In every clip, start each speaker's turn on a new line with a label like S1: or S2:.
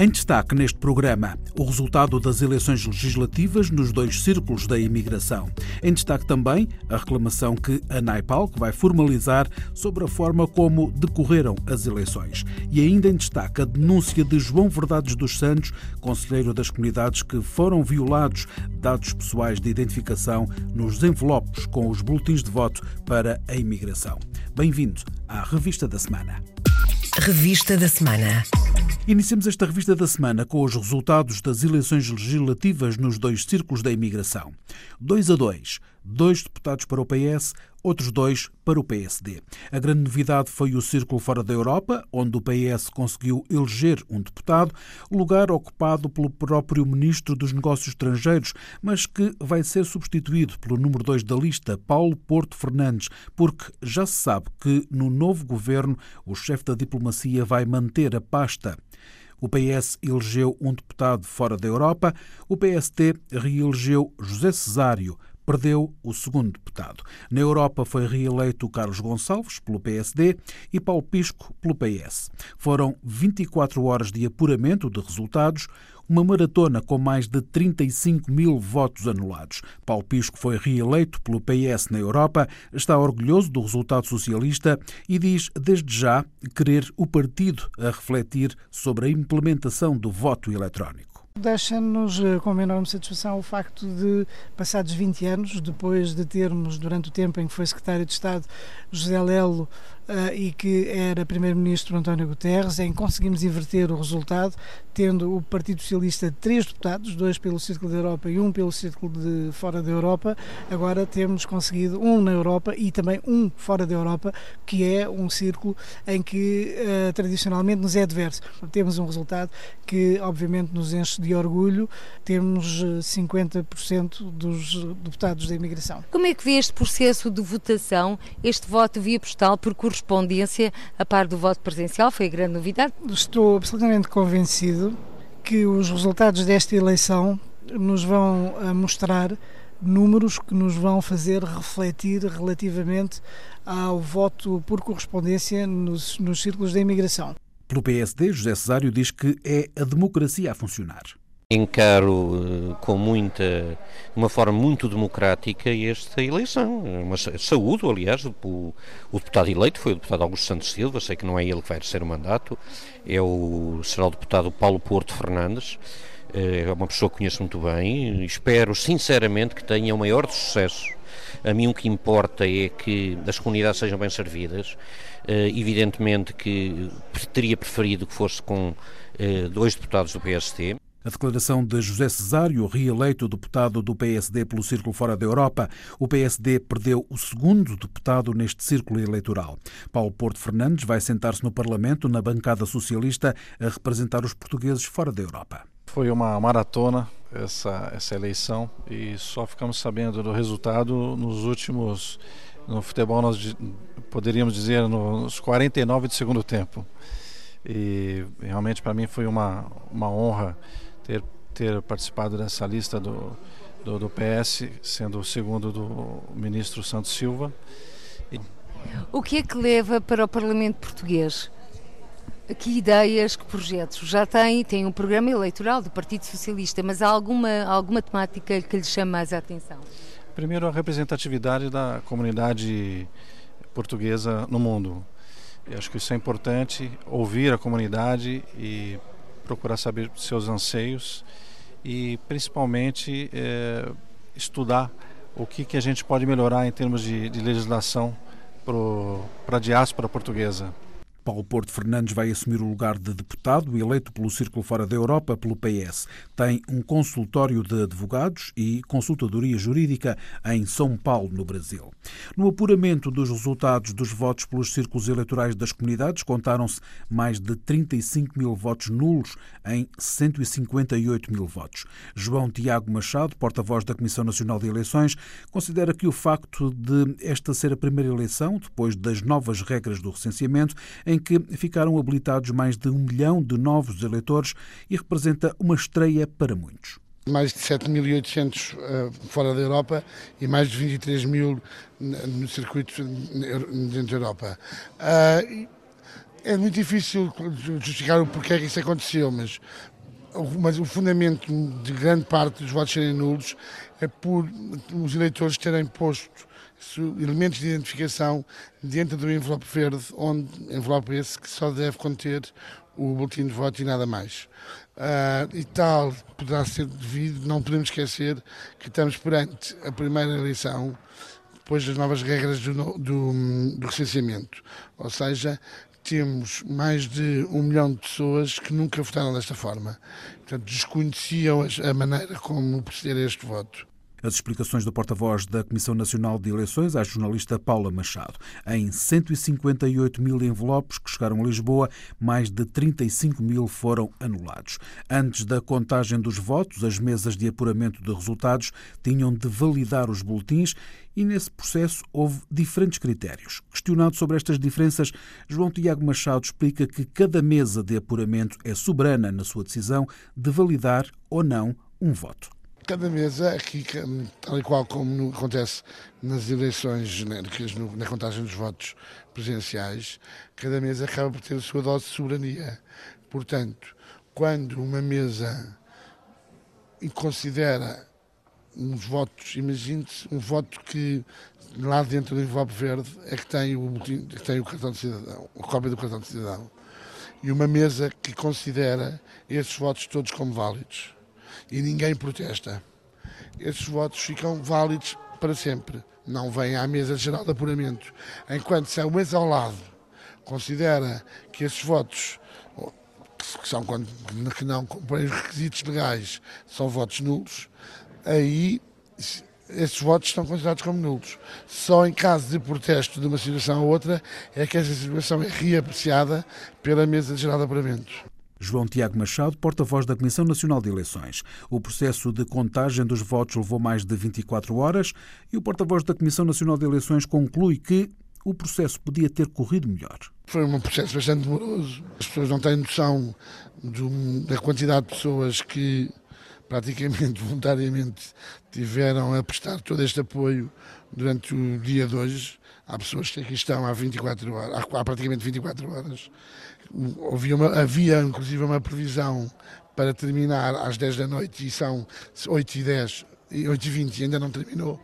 S1: Em destaque neste programa, o resultado das eleições legislativas nos dois círculos da imigração. Em destaque também a reclamação que a Naipal vai formalizar sobre a forma como decorreram as eleições. E ainda em destaque a denúncia de João Verdades dos Santos, conselheiro das comunidades que foram violados dados pessoais de identificação nos envelopes com os boletins de voto para a imigração. Bem-vindo à Revista da Semana.
S2: Revista da Semana.
S1: Iniciamos esta revista da semana com os resultados das eleições legislativas nos dois círculos da imigração. 2 a 2, dois deputados para o PS, outros dois para o PSD. A grande novidade foi o círculo fora da Europa, onde o PS conseguiu eleger um deputado, lugar ocupado pelo próprio ministro dos Negócios Estrangeiros, mas que vai ser substituído pelo número 2 da lista, Paulo Porto Fernandes, porque já se sabe que no novo governo o chefe da diplomacia vai manter a pasta. O PS elegeu um deputado fora da Europa, o PST reelegeu José Cesário, perdeu o segundo deputado. Na Europa foi reeleito Carlos Gonçalves, pelo PSD, e Paulo Pisco, pelo PS. Foram 24 horas de apuramento de resultados, uma maratona com mais de 35 mil votos anulados. Paulo Pisco foi reeleito pelo PS na Europa, está orgulhoso do resultado socialista e diz, desde já, querer o partido a refletir sobre a implementação do voto eletrónico.
S3: Deixa-nos eh, com enorme satisfação o facto de, passados 20 anos, depois de termos, durante o tempo em que foi secretário de Estado, José Lelo uh, e que era primeiro-ministro António Guterres, em conseguimos inverter o resultado, tendo o Partido Socialista três deputados, dois pelo Círculo da Europa e um pelo Círculo de fora da Europa. Agora temos conseguido um na Europa e também um fora da Europa, que é um círculo em que uh, tradicionalmente nos é adverso. Temos um resultado que obviamente nos enche de orgulho. Temos 50% eh, dos deputados da imigração.
S4: Como é que vê este processo de votação, este voto via postal por correspondência a par do voto presencial? Foi a grande novidade?
S3: Estou absolutamente convencido que os resultados desta eleição nos vão mostrar números que nos vão fazer refletir relativamente ao voto por correspondência nos, nos círculos da imigração.
S1: Pelo PSD, José Cesário diz que é a democracia a funcionar.
S5: Encaro eh, com muita, uma forma muito democrática esta eleição. Uma saúde, aliás, o, o, deputado eleito foi o deputado Augusto Santos Silva, sei que não é ele que vai ser o mandato, é o, será o deputado Paulo Porto Fernandes, eh, é uma pessoa que conheço muito bem, espero sinceramente que tenha o maior sucesso. A mim o que importa é que as comunidades sejam bem servidas. Eh, evidentemente que teria preferido que fosse com dois deputados do PST.
S1: A declaração de José Cesário, reeleito deputado do PSD pelo Círculo Fora da Europa. O PSD perdeu o segundo deputado neste círculo eleitoral. Paulo Porto Fernandes vai sentar-se no Parlamento, na bancada socialista, a representar os portugueses fora da Europa.
S6: Foi uma maratona essa, essa eleição e só ficamos sabendo do resultado nos últimos. No futebol, nós poderíamos dizer nos 49 de segundo tempo. E realmente para mim foi uma, uma honra ter, ter participado dessa lista do, do, do PS, sendo o segundo do ministro Santos Silva.
S4: O que é que leva para o Parlamento Português? Que ideias, que projetos? Já tem, tem um programa eleitoral do Partido Socialista, mas há alguma, alguma temática que lhe chama mais a atenção?
S6: Primeiro, a representatividade da comunidade portuguesa no mundo. Eu acho que isso é importante, ouvir a comunidade e procurar saber seus anseios e principalmente é, estudar o que, que a gente pode melhorar em termos de, de legislação para a diáspora portuguesa.
S1: Paulo Porto Fernandes vai assumir o lugar de deputado eleito pelo Círculo Fora da Europa pelo PS. Tem um consultório de advogados e consultadoria jurídica em São Paulo, no Brasil. No apuramento dos resultados dos votos pelos círculos eleitorais das comunidades, contaram-se mais de 35 mil votos nulos em 158 mil votos. João Tiago Machado, porta-voz da Comissão Nacional de Eleições, considera que o facto de esta ser a primeira eleição, depois das novas regras do recenseamento, em em que ficaram habilitados mais de um milhão de novos eleitores e representa uma estreia para muitos
S7: mais de 7.800 uh, fora da Europa e mais de 23 mil no circuito dentro da Europa. Uh, é muito difícil justificar o porquê que isso aconteceu, mas, mas o fundamento de grande parte dos votos serem nulos é por os eleitores terem posto elementos de identificação dentro do envelope verde, onde envelope esse que só deve conter o boletim de voto e nada mais. Uh, e tal poderá ser devido, não podemos esquecer que estamos perante a primeira eleição depois das novas regras do, do, do recenseamento. Ou seja, temos mais de um milhão de pessoas que nunca votaram desta forma. Portanto, desconheciam a maneira como proceder a este voto.
S1: As explicações do porta-voz da Comissão Nacional de Eleições à jornalista Paula Machado. Em 158 mil envelopes que chegaram a Lisboa, mais de 35 mil foram anulados. Antes da contagem dos votos, as mesas de apuramento de resultados tinham de validar os boletins e nesse processo houve diferentes critérios. Questionado sobre estas diferenças, João Tiago Machado explica que cada mesa de apuramento é soberana na sua decisão de validar ou não um voto
S7: cada mesa, aqui, tal e qual como acontece nas eleições, né, na contagem dos votos presidenciais, cada mesa acaba por ter a sua dose de soberania. Portanto, quando uma mesa considera uns votos, imagine-se um voto que lá dentro do envelope verde é que tem o, que tem o cartão de cidadão, a cópia do cartão de cidadão, e uma mesa que considera esses votos todos como válidos e ninguém protesta. Esses votos ficam válidos para sempre. Não vêm à mesa geral de apuramento. Enquanto se a mesa ao lado considera que esses votos que são quando que não cumprem os requisitos legais são votos nulos, aí esses votos estão considerados como nulos. Só em caso de protesto de uma situação ou outra é que essa situação é reapreciada pela mesa geral de apuramento.
S1: João Tiago Machado, porta-voz da Comissão Nacional de Eleições. O processo de contagem dos votos levou mais de 24 horas e o porta-voz da Comissão Nacional de Eleições conclui que o processo podia ter corrido melhor.
S7: Foi um processo bastante demoroso. As pessoas não têm noção da quantidade de pessoas que praticamente voluntariamente tiveram a prestar todo este apoio durante o dia de hoje. Há pessoas que aqui estão há 24 horas, há praticamente 24 horas havia, uma, havia inclusive uma previsão para terminar às 10 da noite e são 8 e 10 e 8 e 20 e ainda não terminou.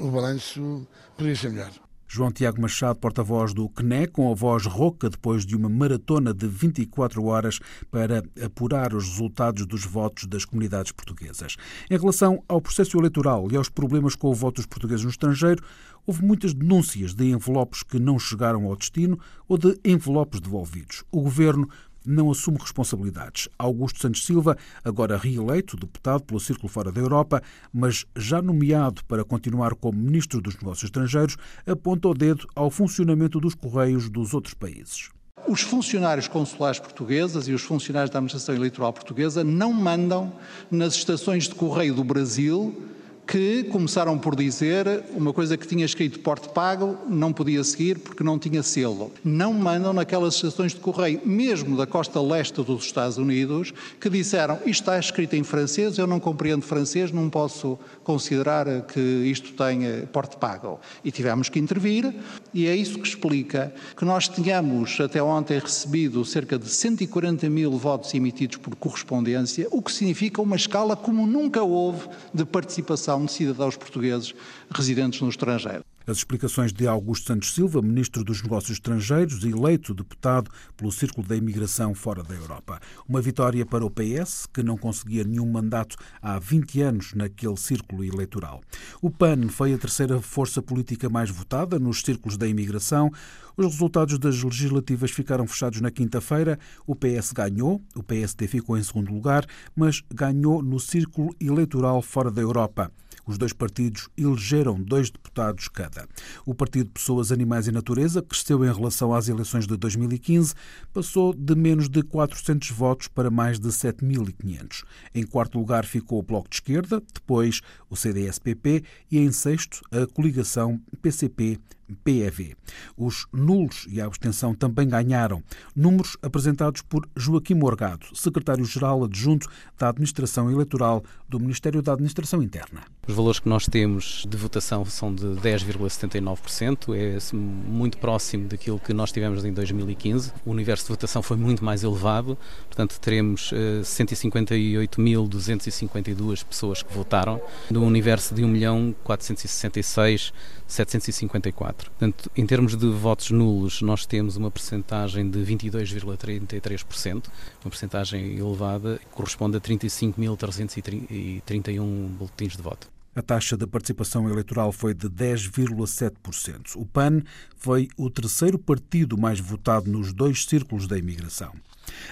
S7: O balanço poderia ser melhor.
S1: João Tiago Machado, porta-voz do CNE, com a voz rouca depois de uma maratona de 24 horas para apurar os resultados dos votos das comunidades portuguesas. Em relação ao processo eleitoral e aos problemas com o voto dos portugueses no estrangeiro, houve muitas denúncias de envelopes que não chegaram ao destino ou de envelopes devolvidos. O governo não assume responsabilidades. Augusto Santos Silva, agora reeleito deputado pelo Círculo Fora da Europa, mas já nomeado para continuar como Ministro dos Negócios Estrangeiros, aponta o dedo ao funcionamento dos Correios dos outros países.
S8: Os funcionários consulares portugueses e os funcionários da administração eleitoral portuguesa não mandam nas estações de correio do Brasil que começaram por dizer uma coisa que tinha escrito porte pago, não podia seguir porque não tinha selo. Não mandam naquelas estações de correio, mesmo da costa leste dos Estados Unidos, que disseram isto está escrito em francês, eu não compreendo francês, não posso considerar que isto tenha porte pago. E tivemos que intervir, e é isso que explica que nós tínhamos até ontem recebido cerca de 140 mil votos emitidos por correspondência, o que significa uma escala como nunca houve de participação de cidadãos portugueses residentes no estrangeiro.
S1: As explicações de Augusto Santos Silva, ministro dos Negócios Estrangeiros e eleito deputado pelo Círculo da Imigração fora da Europa. Uma vitória para o PS, que não conseguia nenhum mandato há 20 anos naquele círculo eleitoral. O PAN foi a terceira força política mais votada nos círculos da imigração. Os resultados das legislativas ficaram fechados na quinta-feira. O PS ganhou, o PSD ficou em segundo lugar, mas ganhou no círculo eleitoral fora da Europa. Os dois partidos elegeram dois deputados cada. O Partido Pessoas, Animais e Natureza cresceu em relação às eleições de 2015, passou de menos de 400 votos para mais de 7.500. Em quarto lugar ficou o Bloco de Esquerda, depois o CDS-PP e em sexto a coligação PCP PEV. Os nulos e a abstenção também ganharam. Números apresentados por Joaquim Morgado, secretário-geral adjunto da Administração Eleitoral do Ministério da Administração Interna.
S9: Os valores que nós temos de votação são de 10,79%, é muito próximo daquilo que nós tivemos em 2015. O universo de votação foi muito mais elevado, portanto teremos 158.252 pessoas que votaram, no universo de 1.466.754. Portanto, em termos de votos nulos, nós temos uma percentagem de 22,33%, uma percentagem elevada, que corresponde a 35.331 boletins de voto.
S1: A taxa de participação eleitoral foi de 10,7%. O PAN foi o terceiro partido mais votado nos dois círculos da imigração.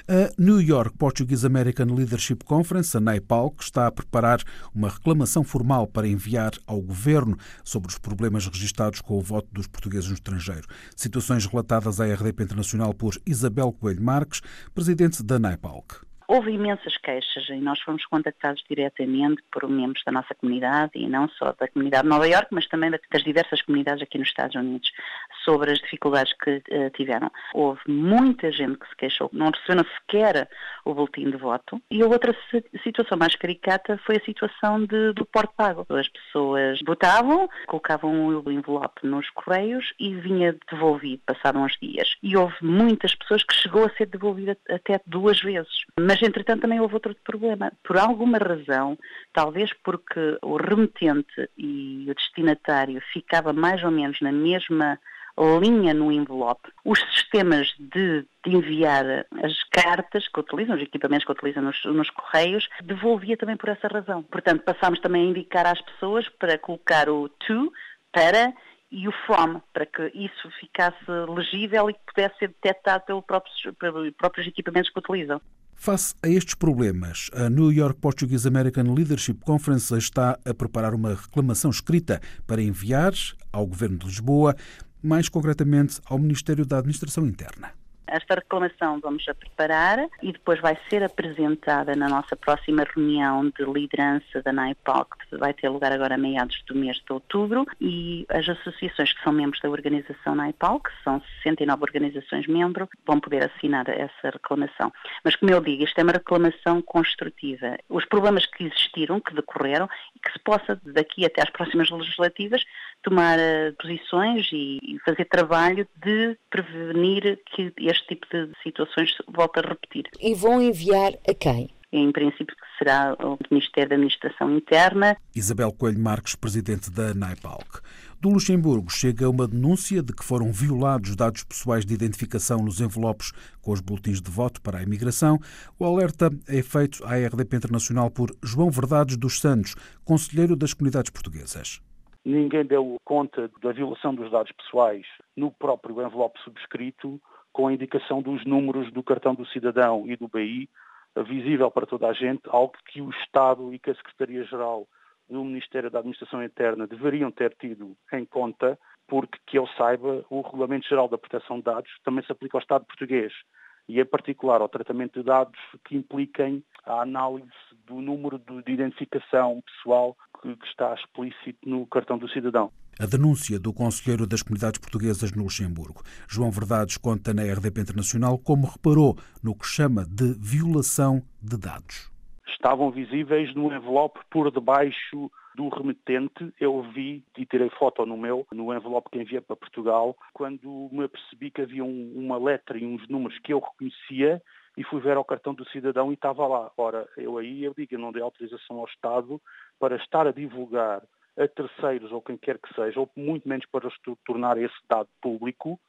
S1: A New York Portuguese American Leadership Conference, a NAIPAL, está a preparar uma reclamação formal para enviar ao governo sobre os problemas registados com o voto dos portugueses no estrangeiro. Situações relatadas à RDP Internacional por Isabel Coelho Marques, presidente da NAIPALC.
S10: Houve imensas queixas e nós fomos contactados diretamente por membros da nossa comunidade e não só da comunidade de Nova Iorque, mas também das diversas comunidades aqui nos Estados Unidos sobre as dificuldades que uh, tiveram. Houve muita gente que se queixou, não recebeu sequer o boletim de voto. E a outra situação mais caricata foi a situação de, do porte pago. As pessoas votavam, colocavam o envelope nos correios e vinha devolvido, passaram uns dias. E houve muitas pessoas que chegou a ser devolvida até duas vezes. Mas mas, entretanto, também houve outro problema. Por alguma razão, talvez porque o remetente e o destinatário ficava mais ou menos na mesma linha no envelope, os sistemas de, de, enviar as cartas que utilizam, os equipamentos que utilizam nos, nos, correios, devolvia também por essa razão. Portanto, passámos também a indicar às pessoas para colocar o to, para, e o from, para que isso ficasse legível e que pudesse ser detectado pelo próprios, pelos próprios equipamentos que utilizam.
S1: Face a estes problemas, a New York Portuguese American Leadership Conference está a preparar uma reclamação escrita para enviar ao Governo de Lisboa, mais concretamente ao Ministério da Administração Interna.
S10: Esta reclamação vamos a preparar e depois vai ser apresentada na nossa próxima reunião de liderança da NAIPOC, que vai ter lugar agora a meados do mês de outubro, e as associações que são membros da organização NAIPOC, que são 69 organizações membros, vão poder assinar essa reclamação. Mas, como eu digo, isto é uma reclamação construtiva. Os problemas que existiram, que decorreram, e que se possa, daqui até às próximas legislativas, tomar uh, posições e fazer trabalho de prevenir que este este tipo de situações volta a repetir.
S4: E vão enviar a quem?
S10: Em princípio será o Ministério da Administração Interna.
S1: Isabel Coelho Marques, presidente da NAIPALC. Do Luxemburgo chega uma denúncia de que foram violados dados pessoais de identificação nos envelopes com os boletins de voto para a imigração. O alerta é feito à RDP Internacional por João Verdades dos Santos, conselheiro das comunidades portuguesas.
S11: Ninguém deu conta da violação dos dados pessoais no próprio envelope subscrito com a indicação dos números do cartão do cidadão e do BI, visível para toda a gente, algo que o Estado e que a Secretaria-Geral do Ministério da Administração Interna deveriam ter tido em conta, porque, que eu saiba, o Regulamento Geral da Proteção de Dados também se aplica ao Estado português e, em particular, ao tratamento de dados que impliquem a análise do número de identificação pessoal que, que está explícito no cartão do cidadão
S1: a denúncia do Conselheiro das Comunidades Portuguesas no Luxemburgo. João Verdades conta na RDP Internacional como reparou no que chama de violação de dados.
S11: Estavam visíveis no envelope por debaixo do remetente, eu vi e tirei foto no meu, no envelope que enviei para Portugal, quando me apercebi que havia um, uma letra e uns números que eu reconhecia e fui ver ao cartão do cidadão e estava lá. Ora, eu aí eu digo, eu não dei autorização ao Estado para estar a divulgar a terceiros ou quem quer que seja, ou muito menos para tornar esse dado público.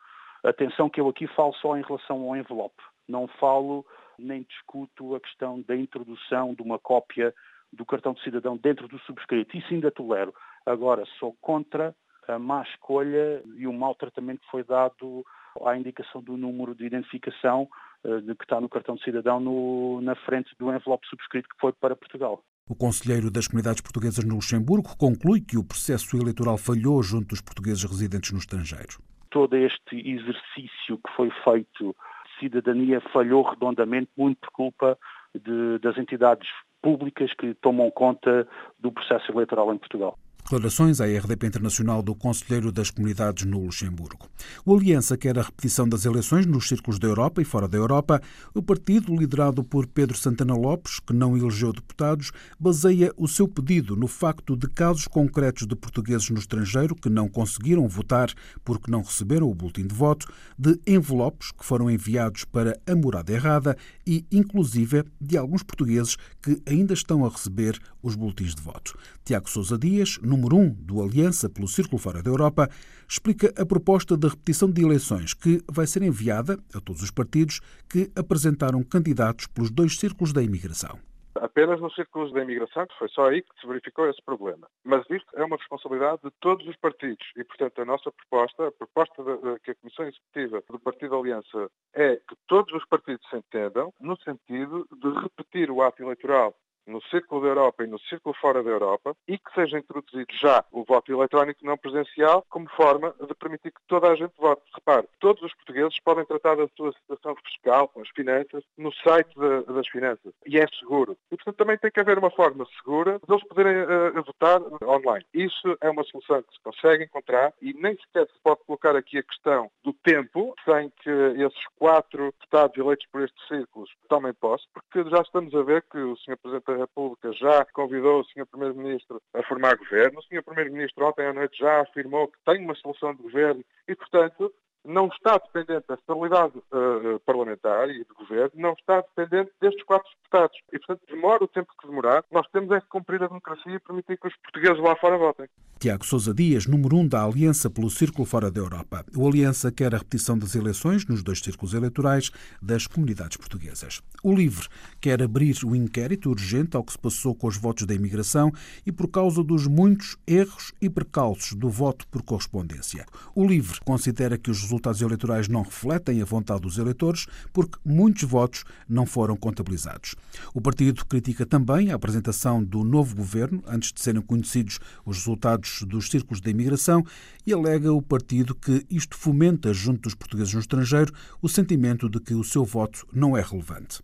S11: Atenção que eu aqui falo só em relação ao envelope. Não falo nem discuto a questão da introdução de uma cópia do cartão de cidadão dentro do subscrito. Isso ainda tolero. Agora, sou contra a má escolha e o mau tratamento que foi dado à indicação do número de identificação de que está no cartão de cidadão no, na frente do envelope subscrito que foi para Portugal.
S1: O conselheiro das comunidades portuguesas no Luxemburgo conclui que o processo eleitoral falhou junto dos portugueses residentes no estrangeiro.
S11: Todo este exercício que foi feito de cidadania falhou redondamente, muito por culpa de, das entidades públicas que tomam conta do processo eleitoral em Portugal.
S1: Declarações à RDP Internacional do Conselheiro das Comunidades no Luxemburgo. O Aliança quer a repetição das eleições nos círculos da Europa e fora da Europa. O partido, liderado por Pedro Santana Lopes, que não elegeu deputados, baseia o seu pedido no facto de casos concretos de portugueses no estrangeiro que não conseguiram votar porque não receberam o boletim de voto, de envelopes que foram enviados para a morada errada e, inclusive, de alguns portugueses que ainda estão a receber os boletins de voto. Tiago Sousa Dias, número 1 um do Aliança pelo Círculo Fora da Europa, explica a proposta de repetição de eleições que vai ser enviada a todos os partidos que apresentaram candidatos pelos dois círculos da imigração
S12: apenas nos círculos da imigração, que foi só aí que se verificou esse problema. Mas isto é uma responsabilidade de todos os partidos e, portanto, a nossa proposta, a proposta de, que a Comissão Executiva do Partido Aliança é que todos os partidos se entendam no sentido de repetir o ato eleitoral no Círculo da Europa e no Círculo fora da Europa e que seja introduzido já o voto eletrónico não presencial como forma de permitir que toda a gente vote. Repare, todos os portugueses podem tratar da sua situação fiscal, com as finanças, no site de, das finanças e é seguro. E, portanto, também tem que haver uma forma segura de eles poderem uh, votar online. Isso é uma solução que se consegue encontrar e nem sequer se pode colocar aqui a questão do tempo sem que esses quatro deputados eleitos por estes círculos tomem posse, porque já estamos a ver que o Sr. Presidente República já convidou o Sr. Primeiro-Ministro a formar governo. O Sr. Primeiro-Ministro ontem à noite já afirmou que tem uma solução de governo e, portanto, não está dependente da estabilidade uh, parlamentar e do governo, não está dependente destes quatro deputados. E, portanto, demora o tempo que demorar, nós temos é que cumprir a democracia e permitir que os portugueses lá fora votem.
S1: Tiago Sousa Dias, número 1 um da Aliança pelo Círculo Fora da Europa. O Aliança quer a repetição das eleições nos dois círculos eleitorais das comunidades portuguesas. O LIVRE quer abrir o inquérito urgente ao que se passou com os votos da imigração e por causa dos muitos erros e percalços do voto por correspondência. O LIVRE considera que os resultados eleitorais não refletem a vontade dos eleitores porque muitos votos não foram contabilizados. O partido critica também a apresentação do novo governo antes de serem conhecidos os resultados dos círculos da imigração e alega o partido que isto fomenta, junto dos portugueses no estrangeiro, o sentimento de que o seu voto não é relevante.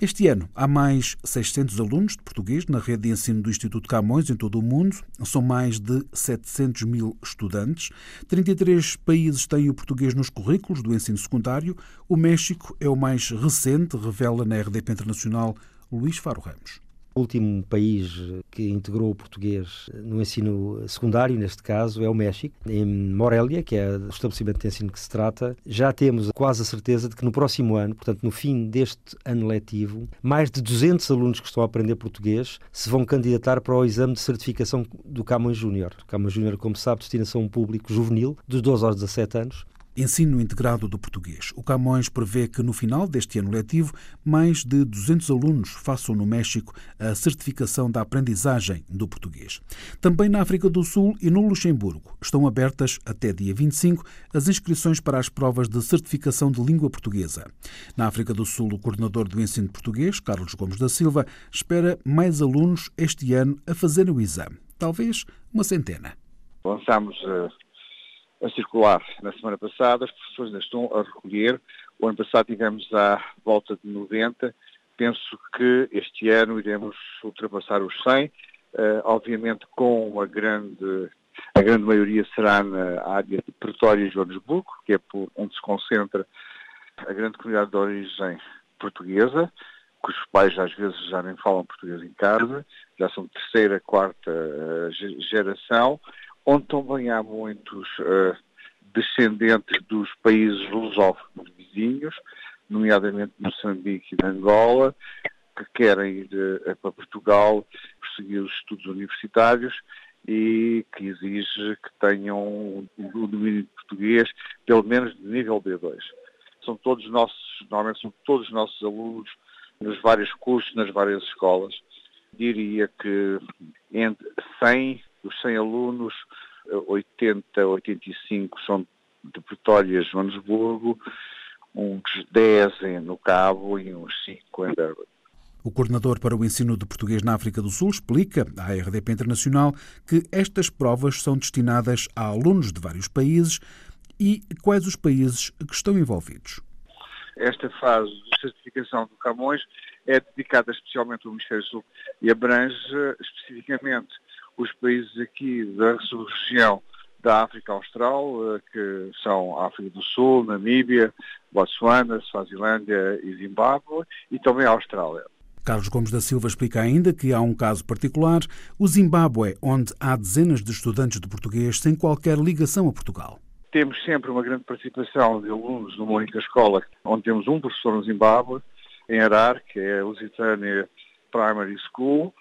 S1: Este ano há mais 600 alunos de português na rede de ensino do Instituto Camões em todo o mundo. São mais de 700 mil estudantes. 33 países têm o português nos currículos do ensino secundário. O México é o mais recente, revela na RDP Internacional Luís Faro Ramos.
S13: O último país que integrou o português no ensino secundário, neste caso, é o México. Em Morelia, que é o estabelecimento de ensino que se trata, já temos quase a certeza de que no próximo ano, portanto no fim deste ano letivo, mais de 200 alunos que estão a aprender português se vão candidatar para o exame de certificação do Camões Júnior. Camões Júnior, como sabe, destinação a um público juvenil, dos 12 aos 17 anos,
S1: Ensino integrado do português. O Camões prevê que no final deste ano letivo, mais de 200 alunos façam no México a certificação da aprendizagem do português. Também na África do Sul e no Luxemburgo estão abertas até dia 25 as inscrições para as provas de certificação de língua portuguesa. Na África do Sul, o coordenador do ensino português, Carlos Gomes da Silva, espera mais alunos este ano a fazerem o exame. Talvez uma centena.
S14: Lançamos uh a circular na semana passada, as professores ainda estão a recolher. O ano passado tivemos à volta de 90. Penso que este ano iremos ultrapassar os 100. Uh, eh, obviamente com a grande, a grande maioria será na área de Pretória e Joanesburgo, que é por onde se concentra a grande comunidade de origem portuguesa, cujos pais às vezes já nem falam português em casa, já são terceira, quarta uh, geração onde também há muitos uh, descendentes dos países lusófonos vizinhos, nomeadamente Moçambique e Angola, que querem ir uh, para Portugal prosseguir os estudos universitários e que exige que tenham o um domínio de português pelo menos de nível B2. São todos nossos, normalmente são todos os nossos alunos nos vários cursos, nas várias escolas. Diria que entre 100 dos 100 alunos, 80, 85 são de Pretória e Joanesburgo, uns 10 no Cabo e uns 5 em Durban.
S1: O coordenador para o ensino de português na África do Sul explica à RDP Internacional que estas provas são destinadas a alunos de vários países e quais os países que estão envolvidos.
S14: Esta fase de certificação do Camões é dedicada especialmente ao Ministério do Sul e abrange especificamente
S12: os países aqui da região da África Austral, eh, que são África do Sul, Namíbia, Botsuana, Swazilândia e Zimbábue, e também a Austrália.
S1: Carlos Gomes da Silva explica ainda que há um caso particular, o Zimbábue, onde há dezenas de estudantes de português sem qualquer ligação a Portugal.
S12: Temos sempre uma grande participação de alunos numa única escola, onde temos um professor no Zimbábue, em Arar, que é a Lusitânia Primary School,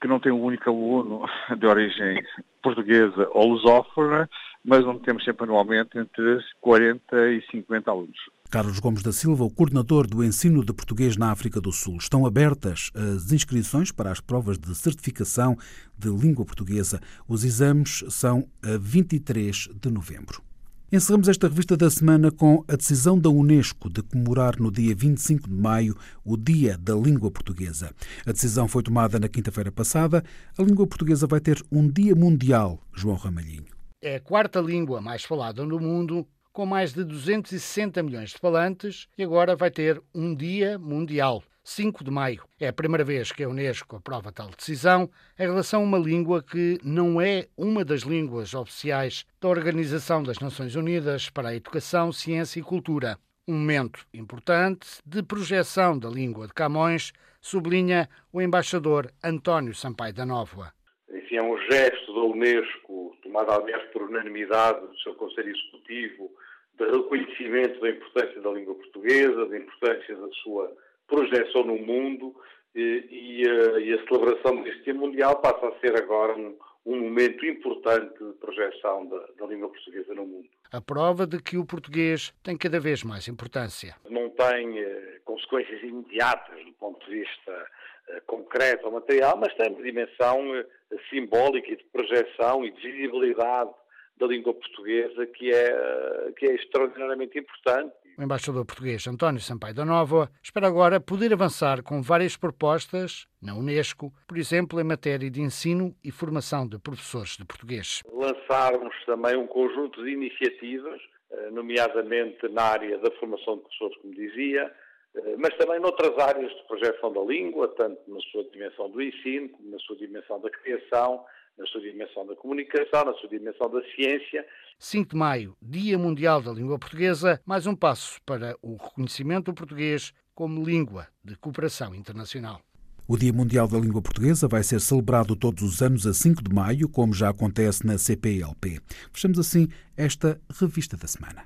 S12: que não tem um único aluno de origem portuguesa ou lusófona, mas onde temos sempre anualmente entre 40 e 50 alunos.
S1: Carlos Gomes da Silva, o coordenador do ensino de português na África do Sul. Estão abertas as inscrições para as provas de certificação de língua portuguesa. Os exames são a 23 de novembro. Encerramos esta revista da semana com a decisão da Unesco de comemorar no dia 25 de maio o Dia da Língua Portuguesa. A decisão foi tomada na quinta-feira passada. A língua portuguesa vai ter um Dia Mundial, João Ramalhinho.
S15: É a quarta língua mais falada no mundo, com mais de 260 milhões de falantes, e agora vai ter um Dia Mundial. 5 de maio. É a primeira vez que a Unesco aprova tal decisão em relação a uma língua que não é uma das línguas oficiais da Organização das Nações Unidas para a Educação, Ciência e Cultura. Um momento importante de projeção da língua de Camões, sublinha o embaixador António Sampaio da Nova.
S16: Enfim, é um gesto da Unesco, tomado aliás por unanimidade do seu Conselho Executivo, de reconhecimento da importância da língua portuguesa, da importância da sua projeção no mundo e, a, e, a, celebração deste Dia Mundial passa a ser agora um, um momento importante de projeção da, da, língua portuguesa no mundo.
S15: A prova de que o português tem cada vez mais importância.
S16: Não tem eh, consequências imediatas do ponto de vista eh, concreto ou material, mas tem uma dimensão eh, simbólica e de projeção e de visibilidade da língua portuguesa que é, que é extraordinariamente importante.
S15: O embaixador português António Sampaio da Nova espera agora poder avançar com várias propostas na Unesco, por exemplo, em matéria de ensino e formação de professores de português.
S16: Lançarmos também um conjunto de iniciativas, eh, nomeadamente na área da formação de professores, como dizia, eh, mas também noutras áreas de projeção da língua, tanto na sua dimensão do ensino, como na sua dimensão da criação, na sua dimensão da comunicação, na sua dimensão da ciência.
S15: 5 de maio, Dia Mundial da Língua Portuguesa, mais um passo para o reconhecimento do português como língua de cooperação internacional.
S1: O Dia Mundial da Língua Portuguesa vai ser celebrado todos os anos a 5 de maio, como já acontece na CPLP. Fechamos assim esta revista da semana.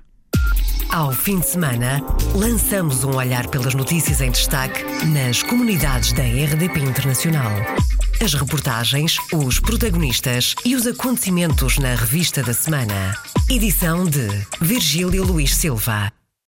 S2: Ao fim de semana, lançamos um olhar pelas notícias em destaque nas comunidades da RDP Internacional. As reportagens, os protagonistas e os acontecimentos na revista da semana. Edição de Virgílio Luís Silva.